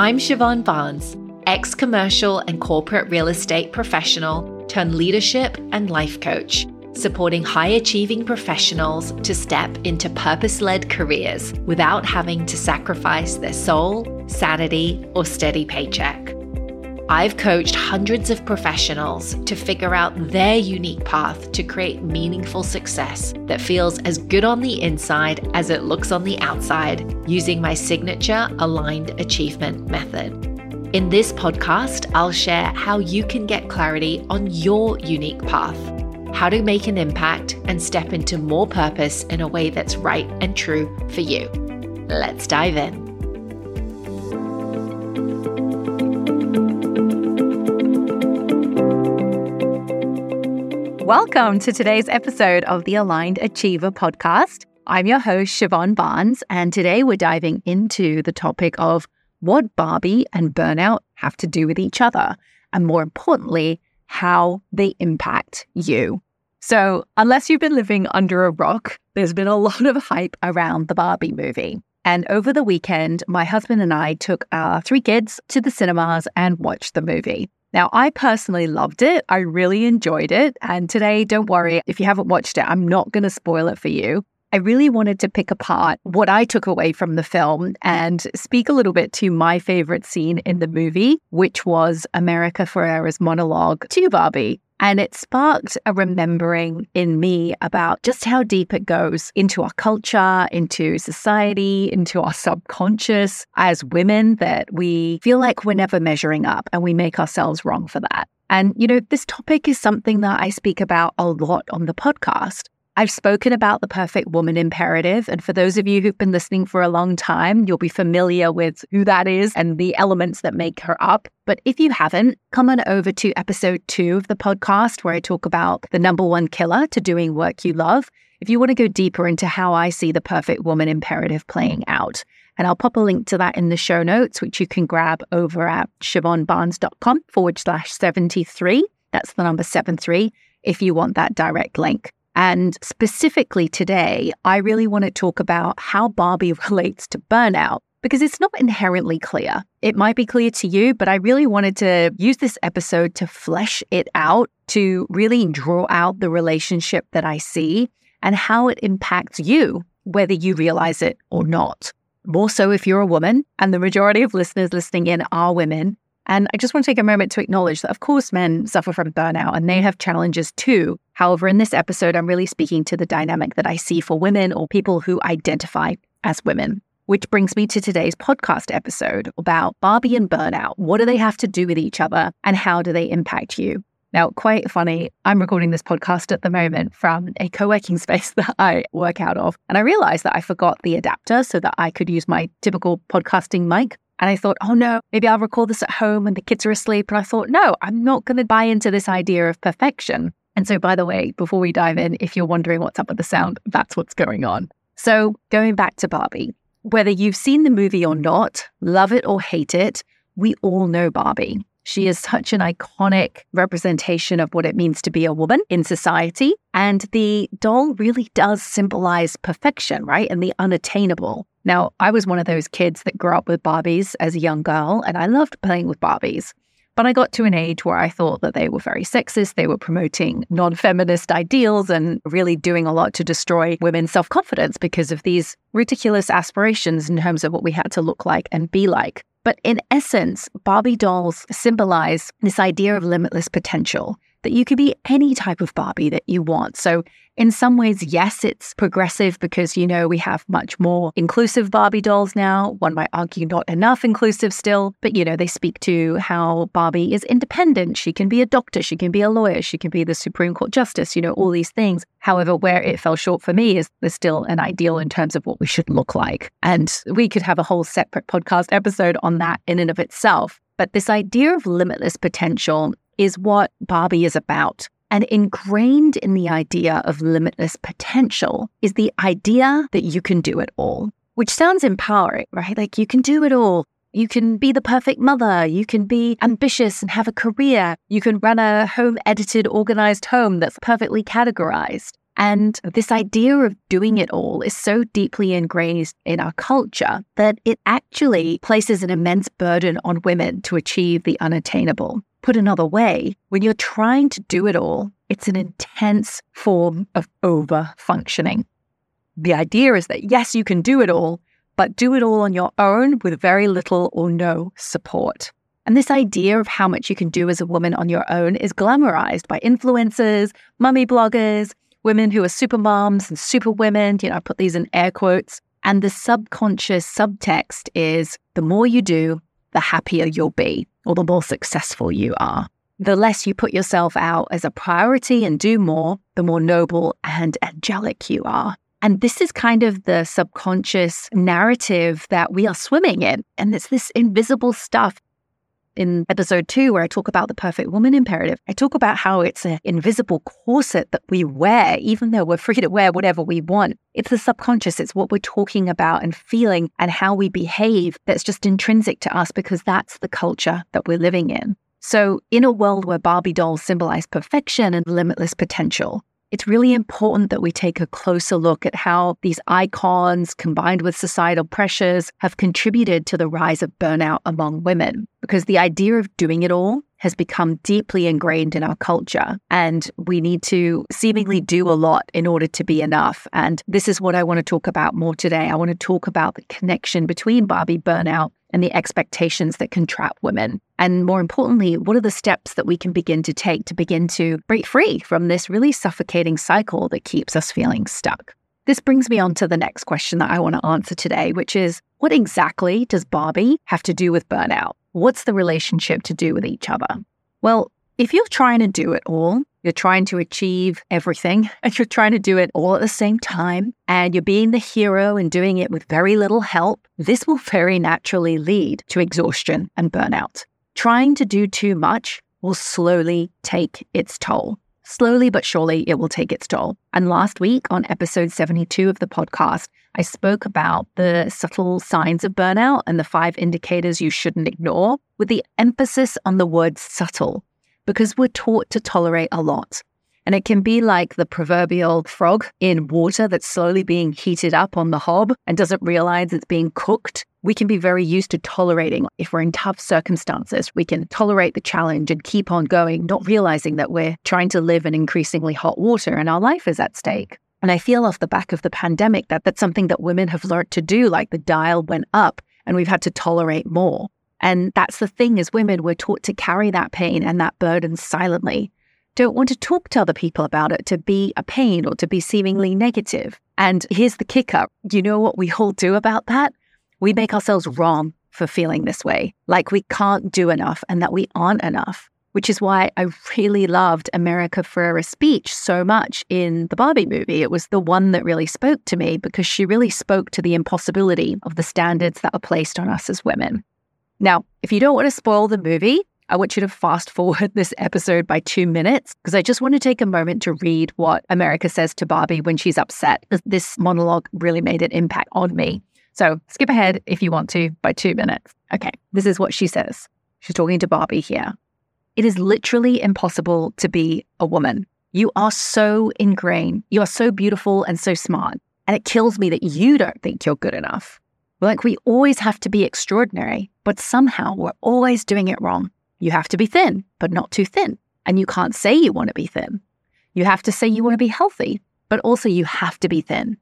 I'm Siobhan Barnes, ex commercial and corporate real estate professional turned leadership and life coach, supporting high achieving professionals to step into purpose led careers without having to sacrifice their soul, sanity, or steady paycheck. I've coached hundreds of professionals to figure out their unique path to create meaningful success that feels as good on the inside as it looks on the outside using my signature aligned achievement method. In this podcast, I'll share how you can get clarity on your unique path, how to make an impact and step into more purpose in a way that's right and true for you. Let's dive in. Welcome to today's episode of the Aligned Achiever podcast. I'm your host, Siobhan Barnes, and today we're diving into the topic of what Barbie and burnout have to do with each other, and more importantly, how they impact you. So, unless you've been living under a rock, there's been a lot of hype around the Barbie movie. And over the weekend, my husband and I took our three kids to the cinemas and watched the movie. Now, I personally loved it. I really enjoyed it. And today, don't worry, if you haven't watched it, I'm not going to spoil it for you. I really wanted to pick apart what I took away from the film and speak a little bit to my favorite scene in the movie, which was America Ferrera's monologue to Barbie. And it sparked a remembering in me about just how deep it goes into our culture, into society, into our subconscious as women that we feel like we're never measuring up and we make ourselves wrong for that. And, you know, this topic is something that I speak about a lot on the podcast. I've spoken about the perfect woman imperative. And for those of you who've been listening for a long time, you'll be familiar with who that is and the elements that make her up. But if you haven't, come on over to episode two of the podcast where I talk about the number one killer to doing work you love. If you want to go deeper into how I see the perfect woman imperative playing out. And I'll pop a link to that in the show notes, which you can grab over at siobhanbarnes.com forward slash 73. That's the number 73 if you want that direct link. And specifically today, I really want to talk about how Barbie relates to burnout because it's not inherently clear. It might be clear to you, but I really wanted to use this episode to flesh it out, to really draw out the relationship that I see and how it impacts you, whether you realize it or not. More so if you're a woman, and the majority of listeners listening in are women. And I just want to take a moment to acknowledge that, of course, men suffer from burnout and they mm. have challenges too. However, in this episode, I'm really speaking to the dynamic that I see for women or people who identify as women. Which brings me to today's podcast episode about Barbie and burnout. What do they have to do with each other and how do they impact you? Now, quite funny, I'm recording this podcast at the moment from a co working space that I work out of. And I realized that I forgot the adapter so that I could use my typical podcasting mic. And I thought, oh no, maybe I'll record this at home when the kids are asleep. And I thought, no, I'm not going to buy into this idea of perfection. And so, by the way, before we dive in, if you're wondering what's up with the sound, that's what's going on. So, going back to Barbie, whether you've seen the movie or not, love it or hate it, we all know Barbie. She is such an iconic representation of what it means to be a woman in society. And the doll really does symbolize perfection, right? And the unattainable. Now, I was one of those kids that grew up with Barbies as a young girl, and I loved playing with Barbies. But I got to an age where I thought that they were very sexist. They were promoting non feminist ideals and really doing a lot to destroy women's self confidence because of these ridiculous aspirations in terms of what we had to look like and be like. But in essence, Barbie dolls symbolize this idea of limitless potential that you could be any type of Barbie that you want. So, in some ways, yes, it's progressive because, you know, we have much more inclusive Barbie dolls now. One might argue not enough inclusive still, but, you know, they speak to how Barbie is independent. She can be a doctor, she can be a lawyer, she can be the Supreme Court Justice, you know, all these things. However, where it fell short for me is there's still an ideal in terms of what we should look like. And we could have a whole separate podcast episode on that in and of itself. But this idea of limitless potential is what Barbie is about. And ingrained in the idea of limitless potential is the idea that you can do it all, which sounds empowering, right? Like you can do it all. You can be the perfect mother. You can be ambitious and have a career. You can run a home edited, organized home that's perfectly categorized. And this idea of doing it all is so deeply ingrained in our culture that it actually places an immense burden on women to achieve the unattainable. Put another way, when you're trying to do it all, it's an intense form of over functioning. The idea is that yes, you can do it all, but do it all on your own with very little or no support. And this idea of how much you can do as a woman on your own is glamorized by influencers, mummy bloggers, women who are super moms and super women. You know, I put these in air quotes. And the subconscious subtext is the more you do, the happier you'll be, or the more successful you are. The less you put yourself out as a priority and do more, the more noble and angelic you are. And this is kind of the subconscious narrative that we are swimming in. And it's this invisible stuff in episode two, where I talk about the perfect woman imperative, I talk about how it's an invisible corset that we wear, even though we're free to wear whatever we want. It's the subconscious, it's what we're talking about and feeling and how we behave that's just intrinsic to us because that's the culture that we're living in. So, in a world where Barbie dolls symbolize perfection and limitless potential, it's really important that we take a closer look at how these icons, combined with societal pressures, have contributed to the rise of burnout among women. Because the idea of doing it all has become deeply ingrained in our culture. And we need to seemingly do a lot in order to be enough. And this is what I want to talk about more today. I want to talk about the connection between Barbie burnout and the expectations that can trap women. And more importantly, what are the steps that we can begin to take to begin to break free from this really suffocating cycle that keeps us feeling stuck? This brings me on to the next question that I want to answer today, which is what exactly does Barbie have to do with burnout? What's the relationship to do with each other? Well, if you're trying to do it all, you're trying to achieve everything and you're trying to do it all at the same time, and you're being the hero and doing it with very little help, this will very naturally lead to exhaustion and burnout. Trying to do too much will slowly take its toll. Slowly but surely, it will take its toll. And last week on episode 72 of the podcast, I spoke about the subtle signs of burnout and the five indicators you shouldn't ignore, with the emphasis on the word subtle because we're taught to tolerate a lot. And it can be like the proverbial frog in water that's slowly being heated up on the hob and doesn't realize it's being cooked. We can be very used to tolerating. If we're in tough circumstances, we can tolerate the challenge and keep on going, not realizing that we're trying to live in increasingly hot water and our life is at stake. And I feel off the back of the pandemic that that's something that women have learned to do, like the dial went up and we've had to tolerate more. And that's the thing as women, we're taught to carry that pain and that burden silently. Don't want to talk to other people about it, to be a pain or to be seemingly negative. And here's the kicker you know what we all do about that? We make ourselves wrong for feeling this way, like we can't do enough and that we aren't enough, which is why I really loved America Ferrera's speech so much in the Barbie movie. It was the one that really spoke to me because she really spoke to the impossibility of the standards that are placed on us as women. Now, if you don't want to spoil the movie, I want you to fast forward this episode by two minutes because I just want to take a moment to read what America says to Barbie when she's upset. This monologue really made an impact on me. So skip ahead if you want to by two minutes. Okay, this is what she says. She's talking to Barbie here. It is literally impossible to be a woman. You are so ingrained. You are so beautiful and so smart. And it kills me that you don't think you're good enough. Like we always have to be extraordinary, but somehow we're always doing it wrong. You have to be thin, but not too thin. And you can't say you want to be thin. You have to say you want to be healthy, but also you have to be thin.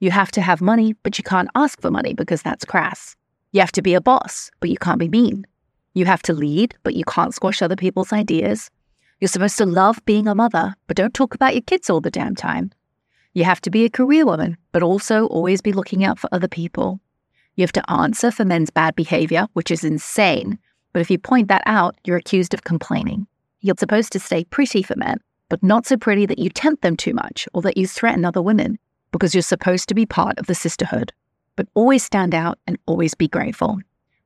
You have to have money, but you can't ask for money because that's crass. You have to be a boss, but you can't be mean. You have to lead, but you can't squash other people's ideas. You're supposed to love being a mother, but don't talk about your kids all the damn time. You have to be a career woman, but also always be looking out for other people. You have to answer for men's bad behavior, which is insane. But if you point that out, you're accused of complaining. You're supposed to stay pretty for men, but not so pretty that you tempt them too much or that you threaten other women, because you're supposed to be part of the sisterhood. But always stand out and always be grateful.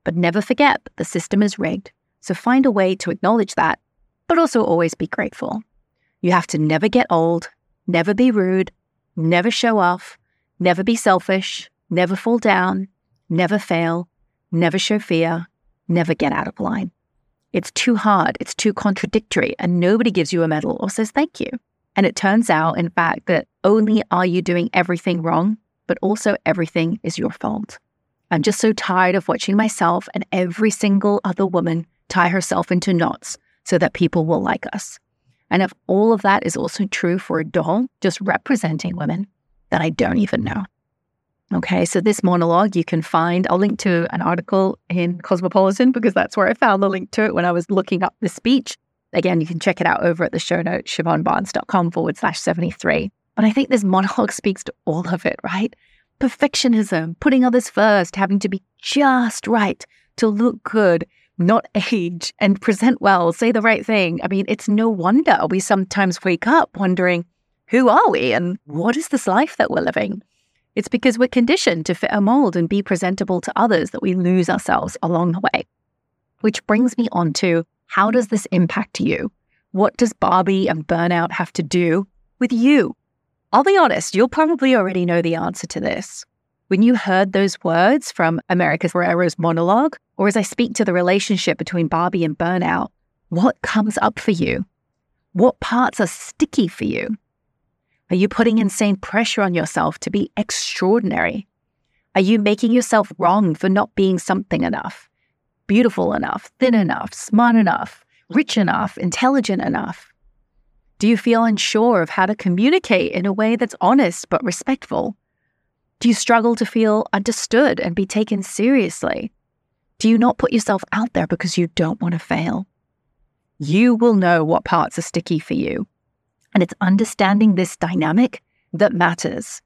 But never forget that the system is rigged. So find a way to acknowledge that, but also always be grateful. You have to never get old, never be rude, never show off, never be selfish, never fall down, never fail, never show fear, never get out of line. It's too hard, it's too contradictory, and nobody gives you a medal or says thank you. And it turns out, in fact, that only are you doing everything wrong, but also everything is your fault. I'm just so tired of watching myself and every single other woman tie herself into knots so that people will like us. And if all of that is also true for a doll, just representing women, that I don't even know. Okay, so this monologue you can find, I'll link to an article in Cosmopolitan because that's where I found the link to it when I was looking up the speech. Again, you can check it out over at the show notes, siobhanbarnes.com forward slash 73. But I think this monologue speaks to all of it, right? Perfectionism, putting others first, having to be just right to look good, not age, and present well, say the right thing. I mean, it's no wonder we sometimes wake up wondering, who are we and what is this life that we're living? It's because we're conditioned to fit a mold and be presentable to others that we lose ourselves along the way. Which brings me on to how does this impact you? What does Barbie and burnout have to do with you? I'll be honest, you'll probably already know the answer to this. When you heard those words from America Ferrera's monologue, or as I speak to the relationship between Barbie and burnout, what comes up for you? What parts are sticky for you? Are you putting insane pressure on yourself to be extraordinary? Are you making yourself wrong for not being something enough, beautiful enough, thin enough, smart enough, rich enough, intelligent enough? Do you feel unsure of how to communicate in a way that's honest but respectful? Do you struggle to feel understood and be taken seriously? Do you not put yourself out there because you don't want to fail? You will know what parts are sticky for you. And it's understanding this dynamic that matters.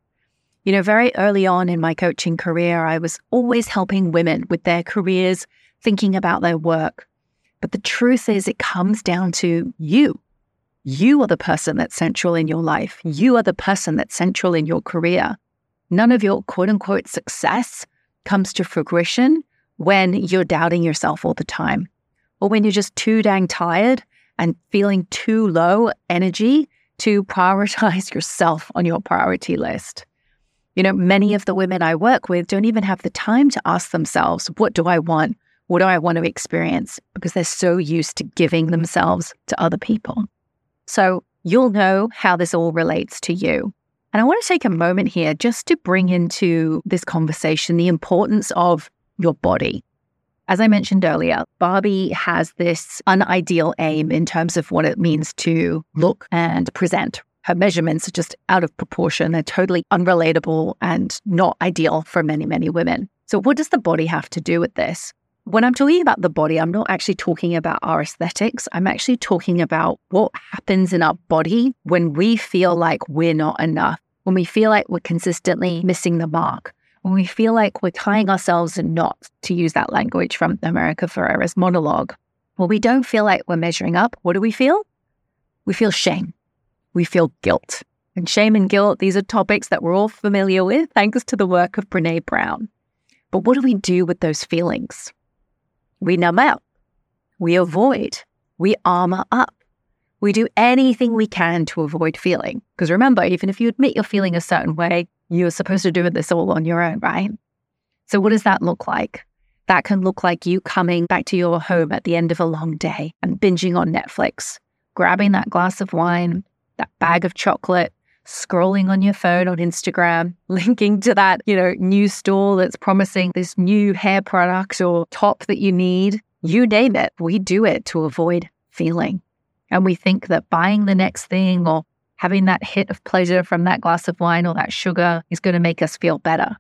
You know, very early on in my coaching career, I was always helping women with their careers, thinking about their work. But the truth is, it comes down to you. You are the person that's central in your life. You are the person that's central in your career. None of your quote unquote success comes to fruition when you're doubting yourself all the time or when you're just too dang tired and feeling too low energy to prioritize yourself on your priority list. You know, many mm-hmm. of the women I work with don't even have the time to ask themselves, what do I want? What do I want to experience? Because they're so used to giving themselves to other people. So you'll know how this all relates to you. And I want to take a moment here just to bring into this conversation the importance of your body. As I mentioned earlier, Barbie has this unideal aim in terms of what it means to look and present. Her measurements are just out of proportion. They're totally unrelatable and not ideal for many, many women. So, what does the body have to do with this? When I'm talking about the body, I'm not actually talking about our aesthetics. I'm actually talking about what happens in our body when we feel like we're not enough, when we feel like we're consistently missing the mark, when we feel like we're tying ourselves in knots, to use that language from America Ferrera's monologue. When we don't feel like we're measuring up, what do we feel? We feel shame. We feel guilt. And shame and guilt, these are topics that we're all familiar with thanks to the work of Brene Brown. But what do we do with those feelings? We numb out. We avoid. We armor up. We do anything we can to avoid feeling. Because remember, even if you admit you're feeling a certain way, you're supposed to do this all on your own, right? So, what does that look like? That can look like you coming back to your home at the end of a long day and binging on Netflix, grabbing that glass of wine, that bag of chocolate, scrolling on your phone on Instagram, linking to that, you know, new store that's promising this new hair product or top that you need. You name it. We do it to avoid feeling. And we think that buying the next thing or having that hit of pleasure from that glass of wine or that sugar is going to make us feel better.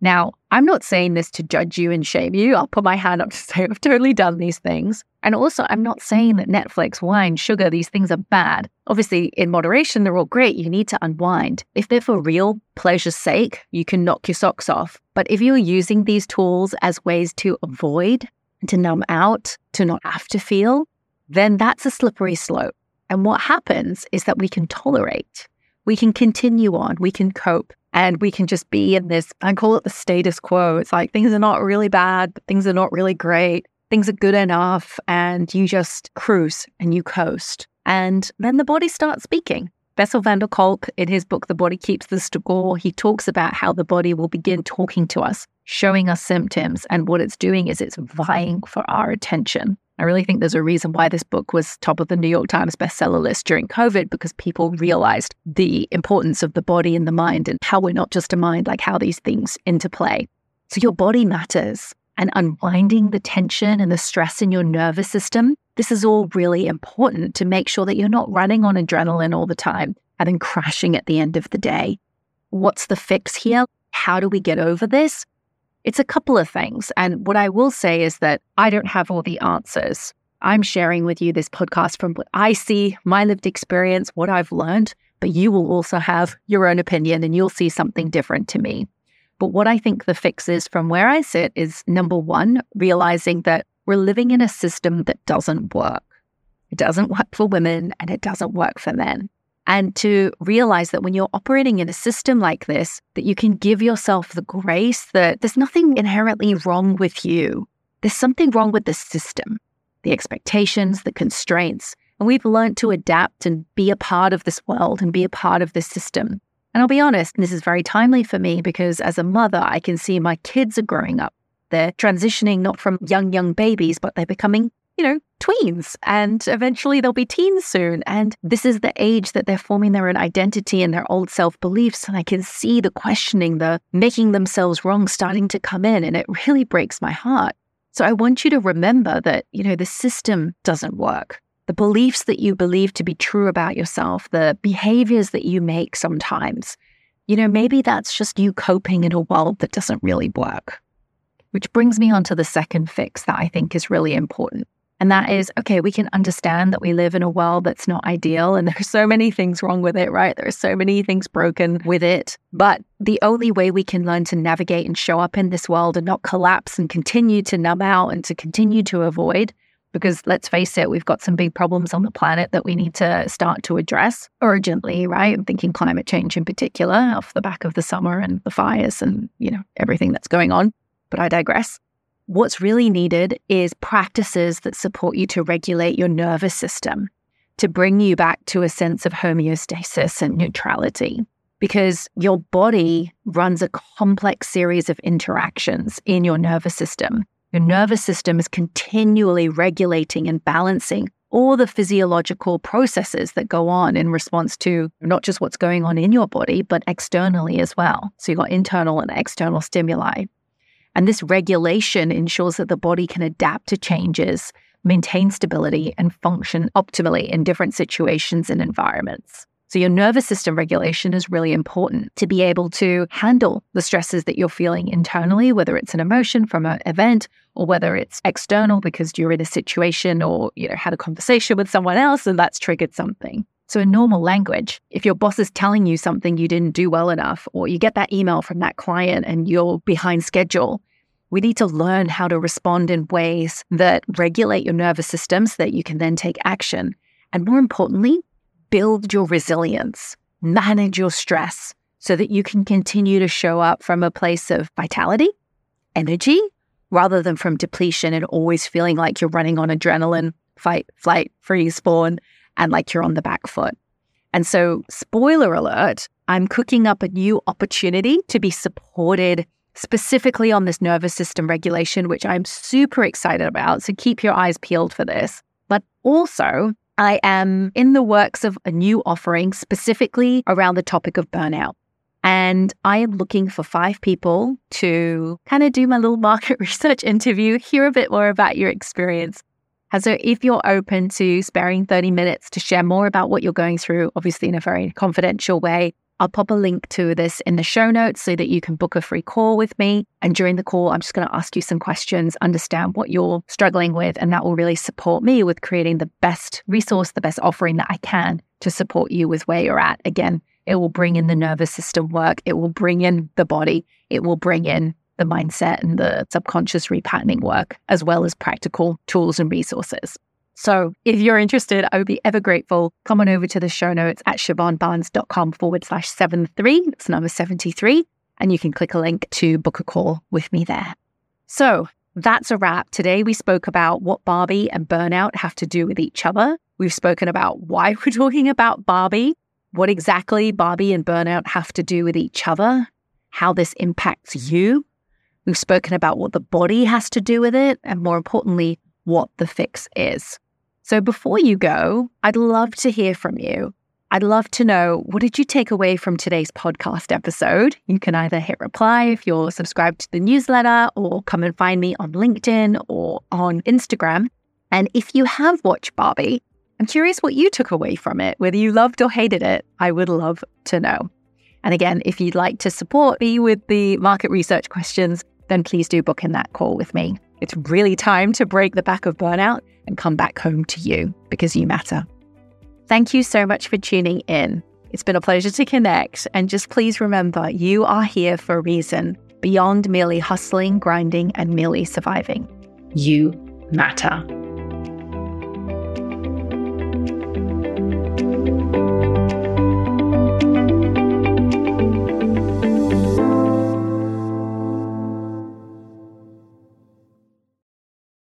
Now, I'm not saying this to judge you and shame you. I'll put my hand up to say I've totally done these things. And also, I'm not saying that Netflix, wine, sugar, these things are bad. Obviously, in moderation, they're all great. You need to unwind. If they're for real pleasure's sake, you can knock your socks off. But if you're using these tools as ways to avoid, to numb out, to not have to feel, then that's a slippery slope. And what happens is that we can tolerate, we can continue on, we can cope, and we can just be in this, I call it the status quo. It's like things are not really bad, but things are not really great. Things are good enough. And you just cruise and you coast. And then the body starts speaking. Bessel van der Kolk, in his book, The Body Keeps the Score, he talks about how the body will begin talking to us, showing us symptoms. And what it's doing is it's vying for our attention. I really think there's a reason why this book was top of the New York Times bestseller list during COVID because people realized the importance of the body and the mind and how we're not just a mind, like how these things interplay. So your body matters and unwinding the tension and the stress in your nervous system. This is all really important to make sure that you're not running on adrenaline all the time and then crashing at the end of the day. What's the fix here? How do we get over this? It's a couple of things. And what I will say is that I don't have all the answers. I'm sharing with you this podcast from what I see, my lived experience, what I've learned, but you will also have your own opinion and you'll see something different to me. But what I think the fix is from where I sit is number one, realizing that we're living in a system that doesn't work. It doesn't work for women and it doesn't work for men and to realize that when you're operating in a system like this that you can give yourself the grace that there's nothing inherently wrong with you. There's something wrong with the system the expectations the constraints. And we've learned to adapt and be a part of this world and be a part of this system. And i'll be honest this is very timely for me because as a mother i can see my kids are growing up. They're transitioning not from young young babies but they're becoming you know, tweens and eventually they'll be teens soon. And this is the age that they're forming their own identity and their old self beliefs. And I can see the questioning, the making themselves wrong starting to come in. And it really breaks my heart. So I want you to remember that, you know, the system doesn't work. The beliefs that you believe to be true about yourself, the behaviors that you make sometimes, you know, maybe that's just you coping in a world that doesn't really work. Which brings me on to the second fix that I think is really important. And that is, okay, we can understand that we live in a world that's not ideal and there's so many things wrong with it, right? There are so many things broken with it. But the only way we can learn to navigate and show up in this world and not collapse and continue to numb out and to continue to avoid, because let's face it, we've got some big problems on the planet that we need to start to address urgently, right? I'm thinking climate change in particular, off the back of the summer and the fires and, you know, everything that's going on. But I digress. What's really needed is practices that support you to regulate your nervous system, to bring you back to a sense of homeostasis and neutrality. Because your body runs a complex series of interactions in your nervous system. Your nervous system is continually regulating and balancing all the physiological processes that go on in response to not just what's going on in your body, but externally as well. So you've got internal and external stimuli. And this regulation ensures that the body can adapt to changes, maintain stability, and function optimally in different situations and environments. So, your nervous system regulation is really important to be able to handle the stresses that you're feeling internally, whether it's an emotion from an event or whether it's external because you're in a situation or you know had a conversation with someone else and that's triggered something. So, in normal language, if your boss is telling you something you didn't do well enough, or you get that email from that client and you're behind schedule, we need to learn how to respond in ways that regulate your nervous system so that you can then take action. And more importantly, build your resilience, manage your stress so that you can continue to show up from a place of vitality, energy, rather than from depletion and always feeling like you're running on adrenaline, fight, flight, freeze, fawn, and like you're on the back foot. And so, spoiler alert, I'm cooking up a new opportunity to be supported specifically on this nervous system regulation, which I'm super excited about. So keep your eyes peeled for this. But also, I am in the works of a new offering specifically around the topic of burnout. And I am looking for five people to kind of do my little market research interview, hear a bit more about your experience. And so, if you're open to sparing 30 minutes to share more about what you're going through, obviously in a very confidential way, I'll pop a link to this in the show notes so that you can book a free call with me. And during the call, I'm just going to ask you some questions, understand what you're struggling with, and that will really support me with creating the best resource, the best offering that I can to support you with where you're at. Again, it will bring in the nervous system work, it will bring in the body, it will bring in the mindset and the subconscious repatterning work, as well as practical tools and resources. So if you're interested, I would be ever grateful. Come on over to the show notes at siobhanbarnes.com forward slash 73. It's number 73. And you can click a link to book a call with me there. So that's a wrap. Today we spoke about what Barbie and burnout have to do with each other. We've spoken about why we're talking about Barbie, what exactly Barbie and burnout have to do with each other, how this impacts you. We've spoken about what the body has to do with it, and more importantly, what the fix is. So before you go, I'd love to hear from you. I'd love to know what did you take away from today's podcast episode? You can either hit reply if you're subscribed to the newsletter or come and find me on LinkedIn or on Instagram. And if you have watched Barbie, I'm curious what you took away from it, whether you loved or hated it. I would love to know. And again, if you'd like to support me with the market research questions, then please do book in that call with me. It's really time to break the back of burnout and come back home to you because you matter. Thank you so much for tuning in. It's been a pleasure to connect. And just please remember, you are here for a reason beyond merely hustling, grinding, and merely surviving. You matter.